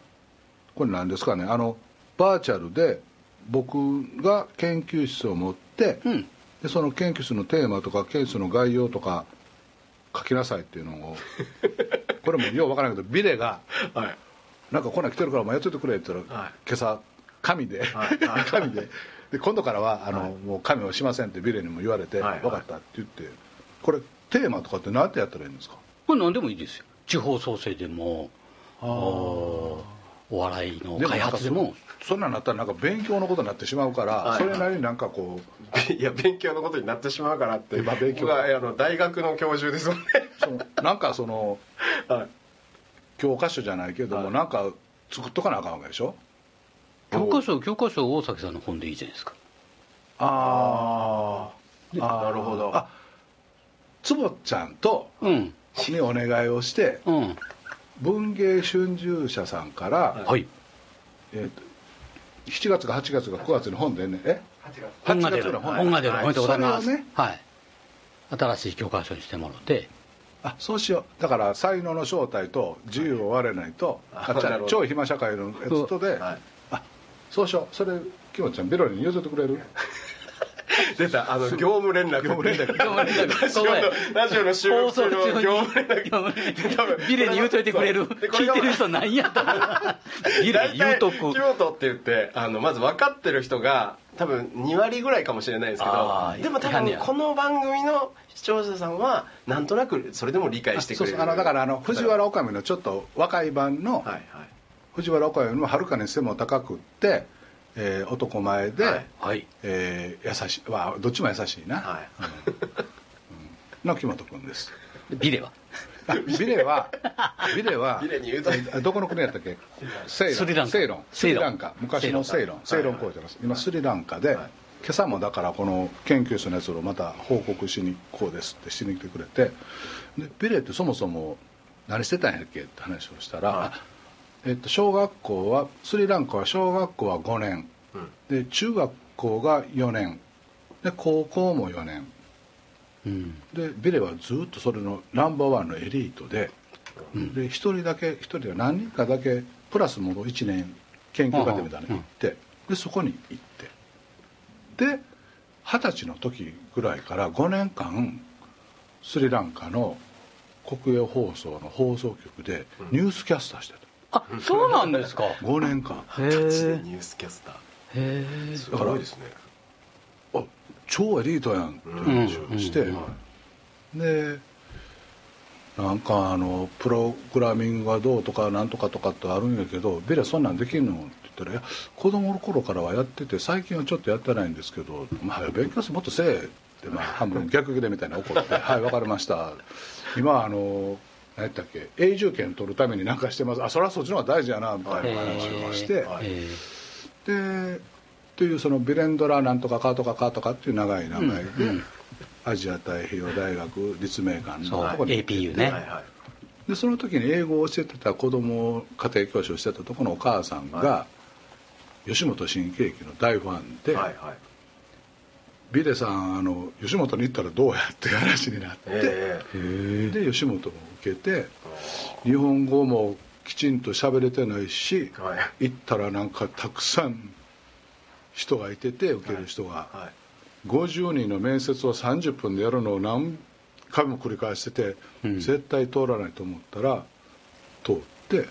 これ何ですかね。あのバーチャルで僕が研究室を持って、うん。でその研究室のテーマとか研究室の概要とか書きなさいっていうのを。これもようわからないけどビレがはい。なんかこんなん来てるからお前やっといてくれって言ったら、はい。今朝紙で、はい。はい。紙で。で今度からはあの、はい。もう紙をしませんってビレにも言われて、はい。はい。分かったって言ってこれテーマとかって何てやったらいいんですか？これ何でもいいですよ。地方創生でもおお笑いの開発でもそそんなんなったらなんか勉強のことになってしまうから、はい。それなりになんかこう いや勉強のことになってしまうからって今勉強。僕はあの大学の教授です。もんねそのなんかその はい。教科書じゃないけども、はい。なんか作っとかなあかんわけでしょ？教科書教科書大崎さんの本でいいじゃないですか。あー。あー。なるほど。あ坪ちゃんとうん。にお願いをしてうん。文芸春秋社さんから、はい。えーと7月か8月か9月に本でね。え？本が出る。の本。本が出る。おめでとうございます。ね。はい。新しい教科書にしてもらって。あそうしよう。だから才能の正体と自由を割れないと、ああっちゃなるほど。超暇社会のやつとで、はい。あそうしよう。それきもちゃんベロリに譲ってくれる？出たあの業務連絡。業務連絡。業務連絡。ラジオのラジオの収録中の業務連絡。ビレに言うといてくれる。聞いてる人ないんや。と ビレ言うとく大体京都って言ってあのまず分かってる人が多分2割ぐらいかもしれないですけどでも多分この番組の視聴者さんはなんとなくそれでも理解してくれる。そうそう。あのだからあの藤原女将のちょっと若い版の、はいはい。藤原女将のはるかに背も高くって、えー男前で、はいはい。えー優しい、まあ、どっちも優しいな、はい。の木本君です。ビレは？あビレはビレは ビレに言うと。えどこの国やったっけ？セイロン。スリランカ。セイロン。スリランカ。昔のセイロン。セイロン。はい。工場です。今スリランカで、はい。今朝もだからこの研究所のやつをまた報告しにこうですってしに来てくれてでビレってそもそも何してたんやっけって話をしたら、はい。あえっと、小学校はスリランカは小学校は5年。うん。で中学校が4年。で高校も4年。うん。でビレはずっとそれのナンバーワンのエリートで、で一人だけ一人は何人かだけプラスもう1年研究家みたいなの行って、でそこに行って。で二十歳の時ぐらいから5年間スリランカの国営放送の放送局でニュースキャスターしてあそうなんですか。た5年間。へガチでえニュースキャスター。へえすごいですね。あ超エリートやんっていう話をして、うんでなんかあのプログラミングがどうとかなんとかとかってあるんやけど「ベレそんなんできんの?」って言ったら「いや子供の頃からはやってて最近はちょっとやってないんですけど、まあ、勉強してもっとせえ」って、まあ、半分逆切れみたいな怒って「はい分かりました」今はあの何やったっけ？永住権取るために何かしてます。あそれはそっちの方が大事やなみたいな話をして。でというそのビレンドラなんとかかとかかとかっていう長い名前で、アジア太平洋大学立命館のそう。とこに APU ね。はいはい。でその時に英語を教えてた子供家庭教師をしてたところのお母さんが、は吉本新喜劇の大ファンで、はいはい。ビレさんあの吉本に行ったらどうやっていう話になって、えで吉本けて日本語もきちんと喋れてないし、えはい。行ったらなんかたくさん人がいてて受ける人が、はい。50人の面接を30分でやるのを何回も繰り返してて、うん。絶対通らないと思ったら通ってへ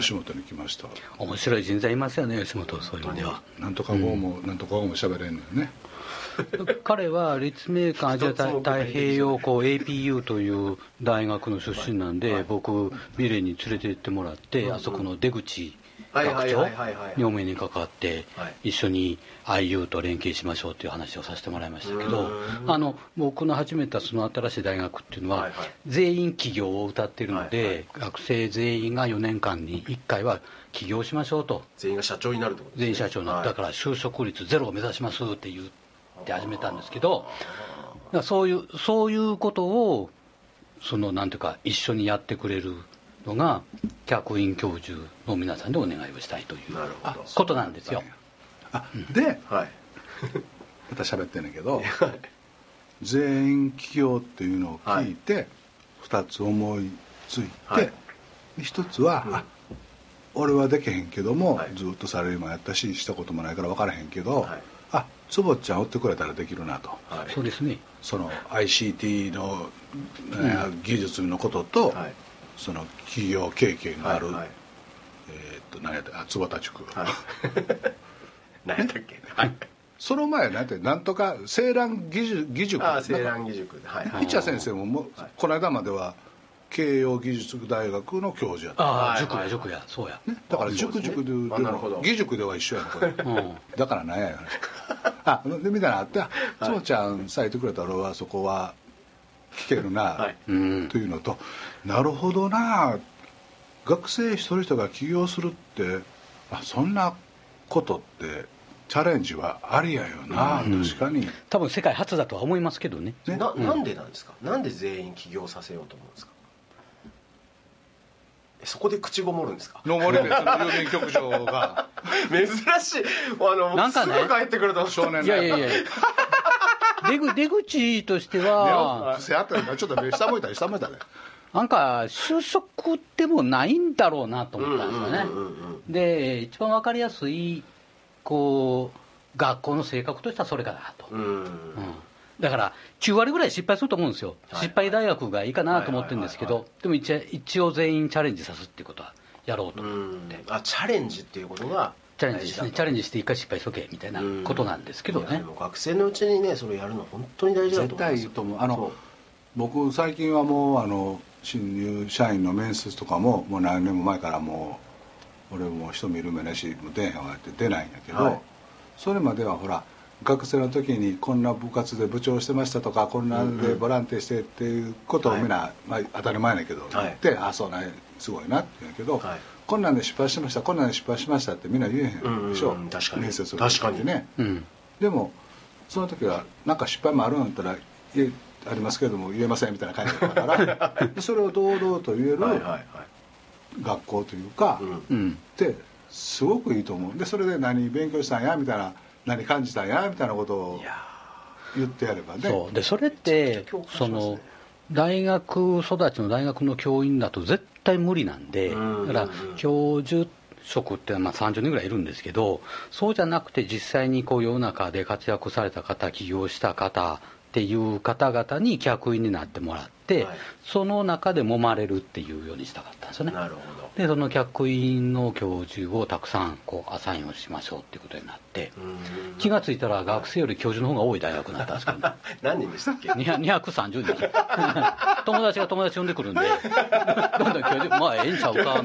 吉本に来ました。面白い人材いますよね吉本そういう意味では。なんとか語も、なんとか語も喋れんのよね 彼は立命館アジア太平洋校 APU という大学の出身なんで、僕ビレに連れて行ってもらって、あそこの出口学長にお目にかかって、はい。一緒に IU と連携しましょうという話をさせてもらいましたけどうん。あの僕の始めたその新しい大学っていうのは、全員起業を謳っているので、学生全員が4年間に1回は起業しましょうと。全員が社長になるってことですね。全員社長になって、はい。だから就職率ゼロを目指しますって言って始めたんですけど、だそういうそういうことをそのなんていうか一緒にやってくれるのが客員教授の皆さんでお願いをしたいということなんですよ。あではい。また喋ってんねんけど全員起業っていうのを聞いて、二2つ思いついて、はい。で一つは、うん。あ俺はできへんけども、はい。ずっとサラリーマンやったししたこともないから分からへんけど、はい。あ坪ちゃん追ってくれたらできるなと。はい。そうですね。その ICT の、えー技術のことと、はい。その企業経験がある、はいはい。えーっと何やったあ坪田塾、はい。何やったっけ？はい。その前なんてなんとか青蘭義塾義塾ああ青蘭義塾ではいはい。ピッチャー先生ももう、はい。この間までは慶応義塾大学の教授やった、ああ、はい。塾や塾や、そうや。ね、だから塾ですね。塾でであなるほど。も義塾では一緒やのこれ。うん。だからなんやよあでみたいなのあって「つもちゃんさえてくれたら俺はそこは聞けるな」はい。うん。というのとなるほどな。学生一人一人が起業するってあそんなことってチャレンジはありやよな、うん。確かに。多分世界初だとは思いますけどね。ね。ななんでなんですか？なんで全員起業させようと思うんですか？えそこで口ごもるんですか？の森でその郵便局長が。珍しい。あのなんかねすぐ帰ってくると。少年いやいやいや。出口出口としては、せやったらちょっと下向いたり下向いたね。なんか就職でもないんだろうなと思ったんですよね。うんうんうんうん。で、一番わかりやすい、こう、学校の性格としてはそれかなと。うん。うんだから、9割ぐらい失敗すると思うんですよ、はい。失敗大学がいいかなと思ってるんですけど、でも一応一応全員チャレンジさすっていうことはやろうと。う思って、ん。あチャレンジっていうことがチャレンジですね、チャレンジジして一回失敗しとけみたいなことなんですけどね。学生のうちにねそれやるの本当に大事だと絶思います対いいと思う。あの僕最近はもうあの新入社員の面接とかももう何年も前からもう俺も人見る目なしもう出へんわって出ないんやけど、はい。それまではほら学生の時にこんな部活で部長してましたとかこんなんでボランティアしてっていうことをみんな、まあ、当たり前やけど言って、あそうなんやすごいなって言うけど、はい。こんなんで失敗しましたこんなんで失敗しましたってみんな言えへんでしょ、うんうん確かに。面接する確かに。時ねうん。でもその時はなんか失敗もあるんだったら「いえありますけれども言えません」みたいな感じだったから でそれを堂々と言えるはいはいはい。学校というか、うん。うん。ってすごくいいと思う。でそれで何勉強したんやみたいな何感じたんやみたいなことを言ってやればね。そう。でそれってその大学育ちの大学の教員だと絶対無理なんで、うんだから教授職ってまあ30人ぐらいいるんですけどそうじゃなくて実際にこう世の中で活躍された方起業した方っていう方々に客員になってもらって、はい。その中で揉まれるっていうようにしたかったんですよね。なるほどでその客員の教授をたくさんこうアサインをしましょうっていうことになってうん。気がついたら学生より教授の方が多い大学になったんですけど、ね、何人でしたっけ200 230人友達が友達呼んでくるんで。どんどん教授まあええんちゃうか。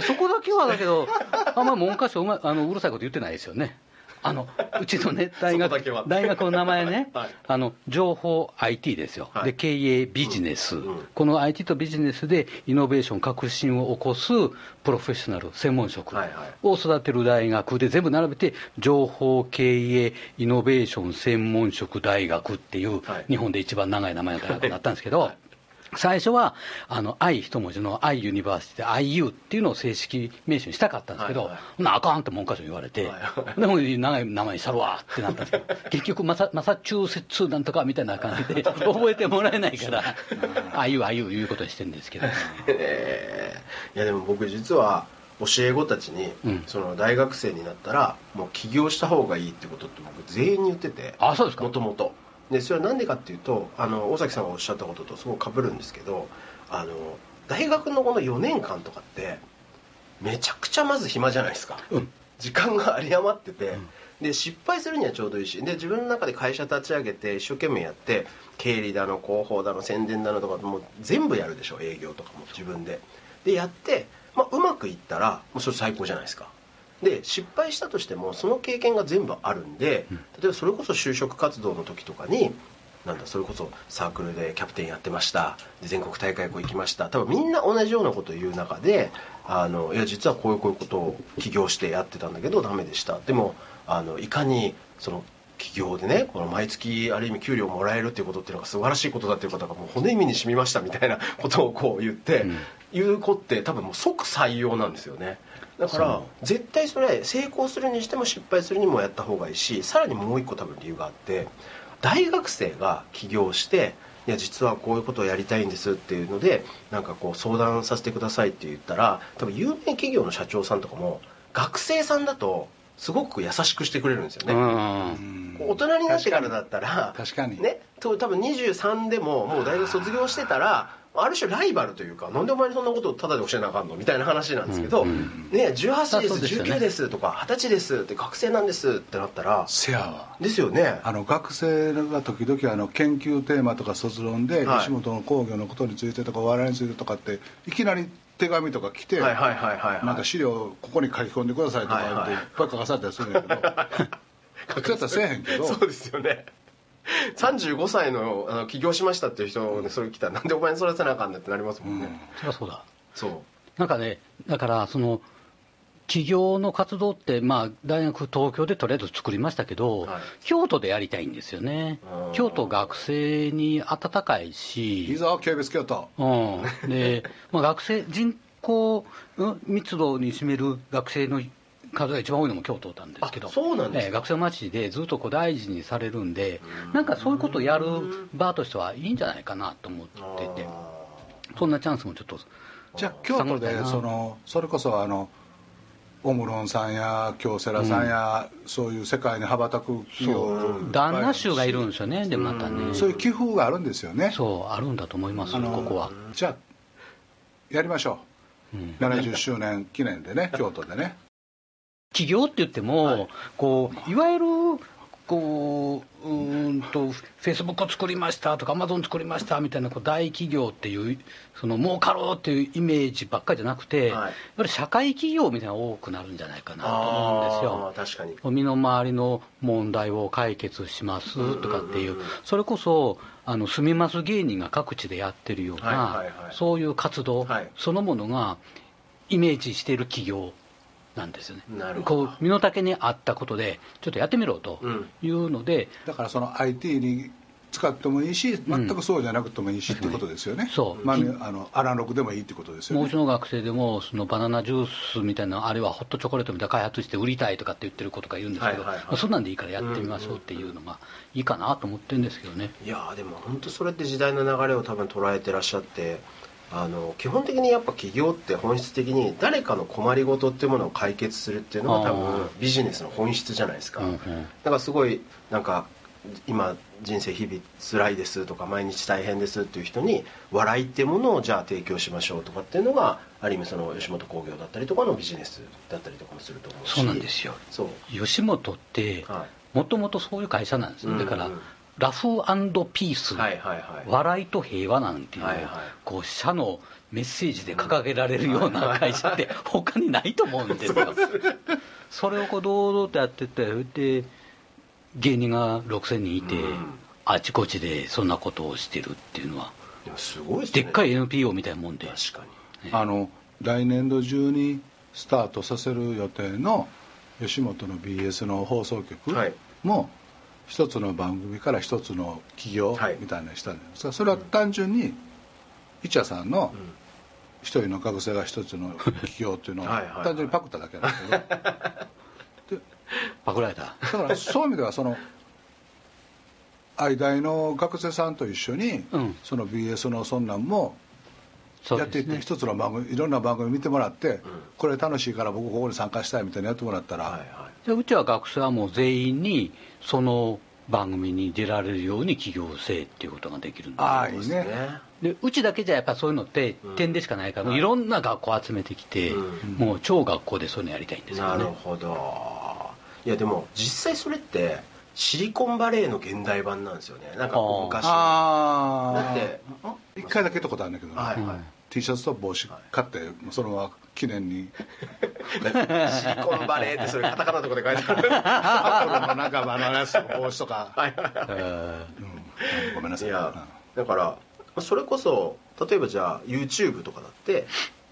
そこだけはだけどあんまり文科省う,、ま、あのうるさいこと言ってないですよねあのうちのね大学大学の名前ね、はい。あの情報 IT ですよ、はい。で経営ビジネス、この IT とビジネスでイノベーション革新を起こすプロフェッショナル専門職。を育てる大学で全部並べて情報経営イノベーション専門職大学っていうはい。日本で一番長い名前の大学になったんですけど、最初はあの I 一文字の I University IU っていうのを正式名称にしたかったんですけど、はいはい。ほなあかんって文科省に言われて、はいはい。でも長い名前にしたるわってなったんですけど 結局マサマサチューセッツなんとかみたいな感じで覚えてもらえないから IU IU いうことにしてるんですけど、えー。いやでも僕実は教え子たちに、うん。その大学生になったらもう起業した方がいいってことって僕全員に言ってて。あそうですか。もともとでそれは何でかっていうとあの大崎さんがおっしゃったこととすごく被るんですけどあの大学のこの4年間とかってめちゃくちゃまず暇じゃないですか、うん。時間が有り余ってて、で失敗するにはちょうどいいしで自分の中で会社立ち上げて一生懸命やって経理だの広報だの宣伝だのとかもう全部やるでしょ営業とかも自分で。でやって、まあ、うまくいったらもうそれ最高じゃないですかで失敗したとしてもその経験が全部あるんで例えばそれこそ就職活動の時とかになんだそれこそサークルでキャプテンやってました。で全国大会こう行きました。多分みんな同じようなことを言う中であのいや実はこういうこういうことを起業してやってたんだけどダメでした。でもあのいかにその起業でねこの毎月ある意味給料もらえるっていうことっていうのが素晴らしいことだっていう方がもう骨身に染みましたみたいなことをこう言って、うん。言う子って多分もう即採用なんですよねだから絶対それ成功するにしても失敗するにもやった方がいいしさらにもう一個多分理由があって大学生が起業していや実はこういうことをやりたいんですっていうのでなんかこう相談させてくださいって言ったら多分有名企業の社長さんとかも学生さんだとすごく優しくしてくれるんですよね、うん大人になってからだったら確かに。ねと多分23でももう大学卒業してたらある種ライバルというかなんでお前にそんなことをタダで教えなあかんのみたいな話なんですけど、うんうんね18歳ですですよね。19ですとか20歳ですって学生なんですってなったらせやわ。ですよね。あの学生が時々あの研究テーマとか卒論ではい。吉本の工業のことについてとかお笑いについてとかっていきなり手紙とか来て、なんか資料ここに書き込んでくださいとか言っていっぱい書かされたりするんだけど。書き方せえへんけど。そうですよね35歳のあの起業しましたっていう人でそれ来たらなんでお前にそれせなあかんねんってなりますもんね、そりゃそうだ。そう。なんかね、だからその企業の活動って、まあ、大学、東京でとりあえず作りましたけど、はい。京都でやりたいんですよね。京都、学生に温かいいいし、ぞ軽蔑京都うん、でまあ、学生、人口うん密度に占める学生の数が一番多いのも京都なんですけど。あそうなんです学生町でずっとこう大事にされるんでなんかそういうことをやる場としてはいいんじゃないかなと思ってて。そんなチャンスもちょっと。じゃあ京都でそのそれこそあのオムロンさんや京セラさんや、そういう世界に羽ばたく企業旦那衆がいるんですよねでまたね。そういう寄付があるんですよね。そうあるんだと思いますあのここは。じゃあやりましょう、うん。70周年記念でね京都でね企業って言っても、こういわゆるこううーんとフェイスブックを作りましたとかアマゾン作りましたみたいなこう大企業っていうその儲かろうっていうイメージばっかりじゃなくて、はい。やっぱり社会企業みたいなのが多くなるんじゃないかなと思うんですよ。確かに。身の回りの問題を解決しますとかっていう、それこそあの住みます芸人が各地でやってるような、はいはいはい。そういう活動はい。そのものがイメージしている企業なんですよね。なるほど。こう身の丈に合ったことで、ちょっとやってみろというので、だからその IT に使ってもいいし全くそうじゃなくてもいいしっていうことですよね、そう。まあ、あのアナログでもいいってことですよね。もううちの学生でも、そのバナナジュースみたいな、あるいはホットチョコレートみたいな開発して売りたいとかって言ってる子とかいるんですけど、はいはいはい。まあそんなんでいいからやってみましょうっていうのがいいかなと思ってるんですけどね。いやーでも本当それって時代の流れを多分捉えてらっしゃってあの基本的にやっぱ企業って本質的に誰かの困りごとっていうものを解決するっていうのが多分ビジネスの本質じゃないですか、うんうん。だからすごいなんか今人生日々辛いですとか毎日大変ですっていう人に笑いっていうものをじゃあ提供しましょうとかっていうのがある意味その吉本興業だったりとかのビジネスだったりとかもすると思うしそうなんですよ。そう。吉本ってはもともとそういう会社なんですね、うんうん。だからラフピース、はいはいはい。笑いと平和なんていう,、はいはい。こう社のメッセージで掲げられるような会社って他にないと思うんですよ。それをこう堂々とやっててで芸人が6000人いて、うん。あちこちでそんなことをしてるっていうのはすごいですね。でっかい NPO みたいなもんで。確かに。あの来年度中にスタートさせる予定の吉本の BS の放送局はいも一つの番組から一つの企業はい。みたいなしたんですがそれは単純にイチャさんのうん。一人の学生が一つの企業っていうのを はいはいはい。単純にパクっただけなんですけど。でパクられた。だからそういう意味ではその愛大の学生さんと一緒に、うん。その BS のそんなんもやっていって、ね一つの番組いろんな番組見てもらって、ん。これ楽しいから僕ここに参加したいみたいなのやってもらったら、はいはい。でうちは学生はもう全員にその番組に出られるように起業せえっていうことができるんですよ。ああいいね。でうちだけじゃやっぱそういうのって点でしかないから、もういろんな学校集めてきて、うん。もう超学校でそういうのやりたいんですよなるねほど。いやでも実際それってシリコンバレーの現代版なんですよね。なんかこう昔の。ああだって一回だけ行ったことあるんだけど。ね、はいはい。T シャツと帽子買って、そのまま記念に。シリコンバレーってそれカタカナのとこで書いてある。アップルのなんかあのやつ帽子とか、はいはいはい。えうん。ごめんなさい。いやだからそれこそ例えばじゃあ YouTube とかだって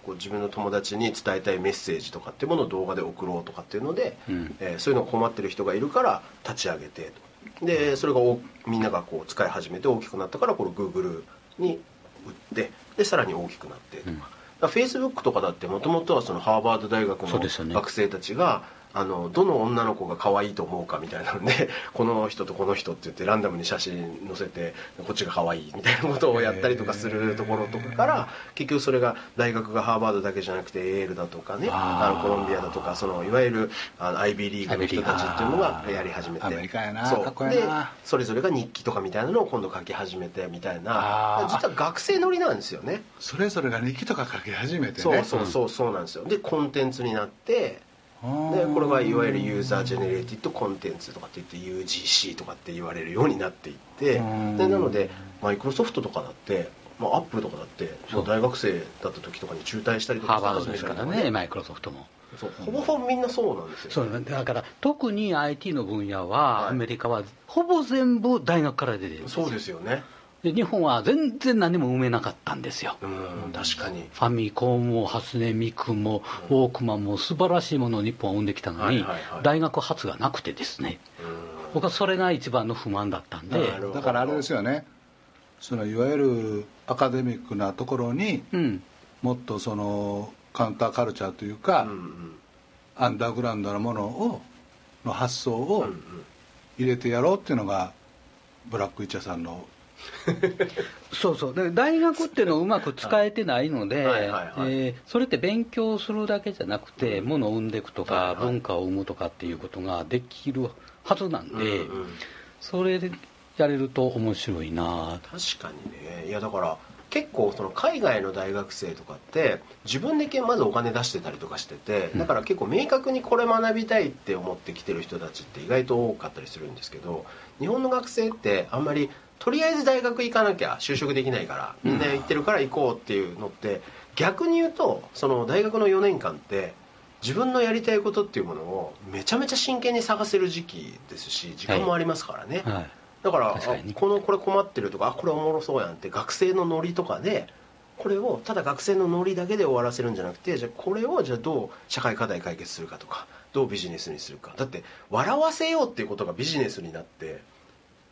こう自分の友達に伝えたいメッセージとかっていうものを動画で送ろうとかっていうので、うん。えーそういうのが困ってる人がいるから立ち上げてと。でそれがおみんながこう使い始めて大きくなったからこれ Google に売ってでさらに大きくなってとか,、うん。だから Facebook とかだってもともとはそのハーバード大学の学生たちが、あのどの女の子が可愛いと思うかみたいなので この人とこの人って言ってランダムに写真載せてこっちが可愛いみたいなことをやったりとかするところとかから結局それが大学がハーバードだけじゃなくてエールだとかねあのコロンビアだとかそのいわゆるあの IB リーグの人たちっていうのがやり始めてでそれぞれが日記とかみたいなのを今度書き始めてみたいな。実は学生乗りなんですよね。それぞれが日記とか書き始めてね。そうそうそうそうなんですよ。でコンテンツになってでこれがいわゆるユーザージェネレーティッドコンテンツとかって言って UGC とかって言われるようになっていってうん。でなのでマイクロソフトとかだって、まあ、アップルとかだってもう。大学生だった時とかに中退したりとかハーバードですからねマイクロソフトも。そうほぼほぼみんなそうなんですよ。そうだから特に IT の分野は、はい。アメリカはほぼ全部大学から出てるそうですよねで日本は全然何も埋めなかったんですよ。うん確かに。ファミコンも初音ミクもウォークマンも素晴らしいものを日本は生んできたのに、はいはいはい。大学発がなくてですね。うん。僕はそれが一番の不満だったんで。だからあれですよね。そのいわゆるアカデミックなところにうん。もっとそのカウンターカルチャーというか、うんうん。アンダーグラウンドのものをの発想うんをうん。入れてやろうっていうのがブラックイチャさんの そうそう。で大学っていうのをうまく使えてないので、えーそれって勉強するだけじゃなくて、ものを生んでいくとか、はいはい。文化を生むとかっていうことができるはずなんで、うんうんそれでやれると面白いな。確かにね。いやだから結構その海外の大学生とかって自分でまずお金出してたりとかしててだから結構明確にこれ学びたいって思ってきてる人たちって意外と多かったりするん。ですけど日本の学生ってあんまりとりあえず大学行かなきゃ就職できないからみんな行ってるから行こうっていうのって逆に言うとその大学の4年間って自分のやりたいことっていうものをめちゃめちゃ真剣に探せる時期ですし時間もありますからね、はい。だからこのこれ困ってるとかあこれおもろそうやんって学生のノリとかでこれをただ学生のノリだけで終わらせるんじゃなくてじゃあこれをじゃあどう社会課題解決するかとかどうビジネスにするか。だって笑わせようっていうことがビジネスになって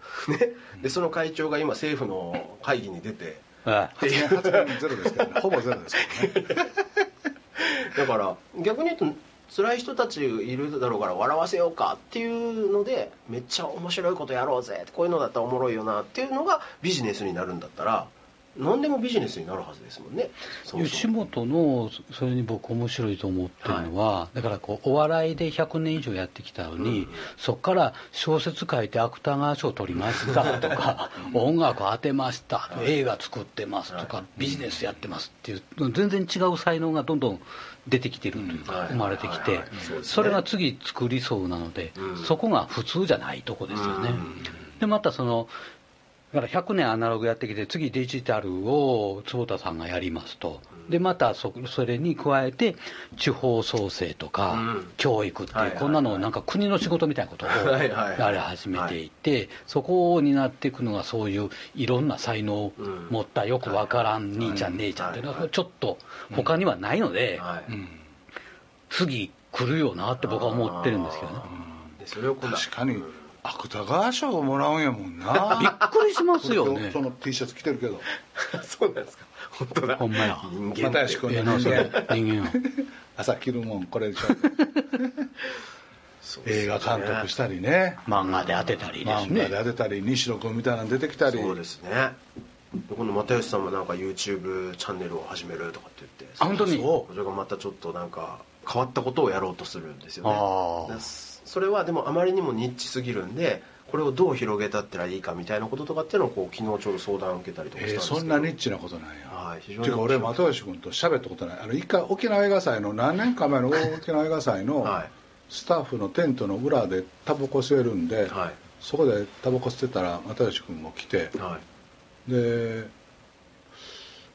ね。でその会長が今政府の会議に出て はい。発言発言ゼロですけどね。ほぼゼロですけどね。だから逆に言うと辛い人たちいるだろうから笑わせようかっていうのでめっちゃ面白いことやろうぜこういうのだったらおもろいよなっていうのがビジネスになるんだったら何でもビジネスになるはずですもんね。吉も本のそれに僕面白いと思ってるのは、だからこうお笑いで100年以上やってきたのに、うんそこから小説書いて芥川賞取り ましたとか音楽当てました映画作ってますとか、はい。ビジネスやってますっていう全然違う才能がどんどん出てきてるというか、うん。生まれてきて、はい。はい。はい。それが次作りそうなので、うん。そこが普通じゃないとこですよね。うん。でまたそのだから100年アナログやってきて次デジタルを坪田さんがやりますと。でまたそそれに加えて地方創生とか、うん。教育っていう、はいはいはい。こんなのをなんか国の仕事みたいなことを はいはいはい。やり始めていて、そこを担っていくのがそういういろんな才能を持ったよくわからん兄ちゃん姉ちゃんっていうのはちょっと他にはないので、はい。うん。次来るよなって僕は思ってるんですけどね。でそれを確かに芥川賞をもらうんやもんな。びっくりしますよね。そ。の T シャツ着てるけど。そうなんですか。本当だ。ほんまや。人間って。又吉君ええなそれ人間は 朝着るもんこれでしょ。映画監督したりね。漫画で当てたりですね。漫画で。当てたり西野君みたいなの出てきたり。そうですね。で今度又吉さんもなんか YouTube チャンネルを始めるとかって言って。あ本当に？それがまたちょっとなんか変わったことをやろうとするんですよね。あー。でそれはでもあまりにもニッチすぎるんでこれをどう広げたってらいいかみたいなこととかっていうのをこう昨日ちょうど相談を受けたりとかしたんえーですけど、そんなニッチなことなんやはい非常にていうか俺又吉君と喋ったことない。あの一回沖縄映画祭の何年か前の沖縄映画祭のはい。スタッフのテントの裏でタバコ吸えるんで、はい。そこでタバコ吸ってたら又吉君も来てはい。で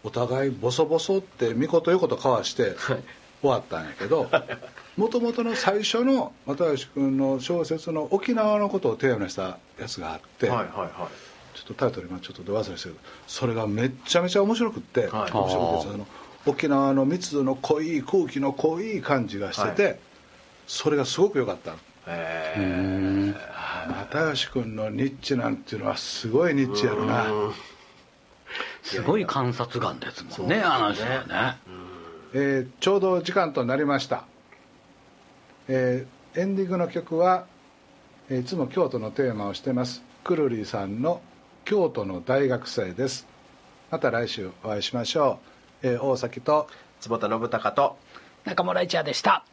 お互いボソボソってみこと横と交わしてはい。終わったんやけど もともとの最初の又吉君の小説の沖縄のことをテーマにしたやつがあって、はいはいはい。ちょっとタイトル今ちょっとど忘れしてるけどそれがめっちゃめちゃ面白くって、はい。面白くてその沖縄の密度の濃い空気の濃い感じがしてて、はそれがすごく良かったへうーん。又吉君のニッチなんていうのはすごいニッチやろな。うん。すごい観察眼ですもんね、あの人はね。えーちょうど時間となりました、えーエンディングの曲は、えいつも京都のテーマをしてます。くるりさんの「京都の大学生」です。また来週お会いしましょう、えー大崎と坪田信孝と中村一也でした。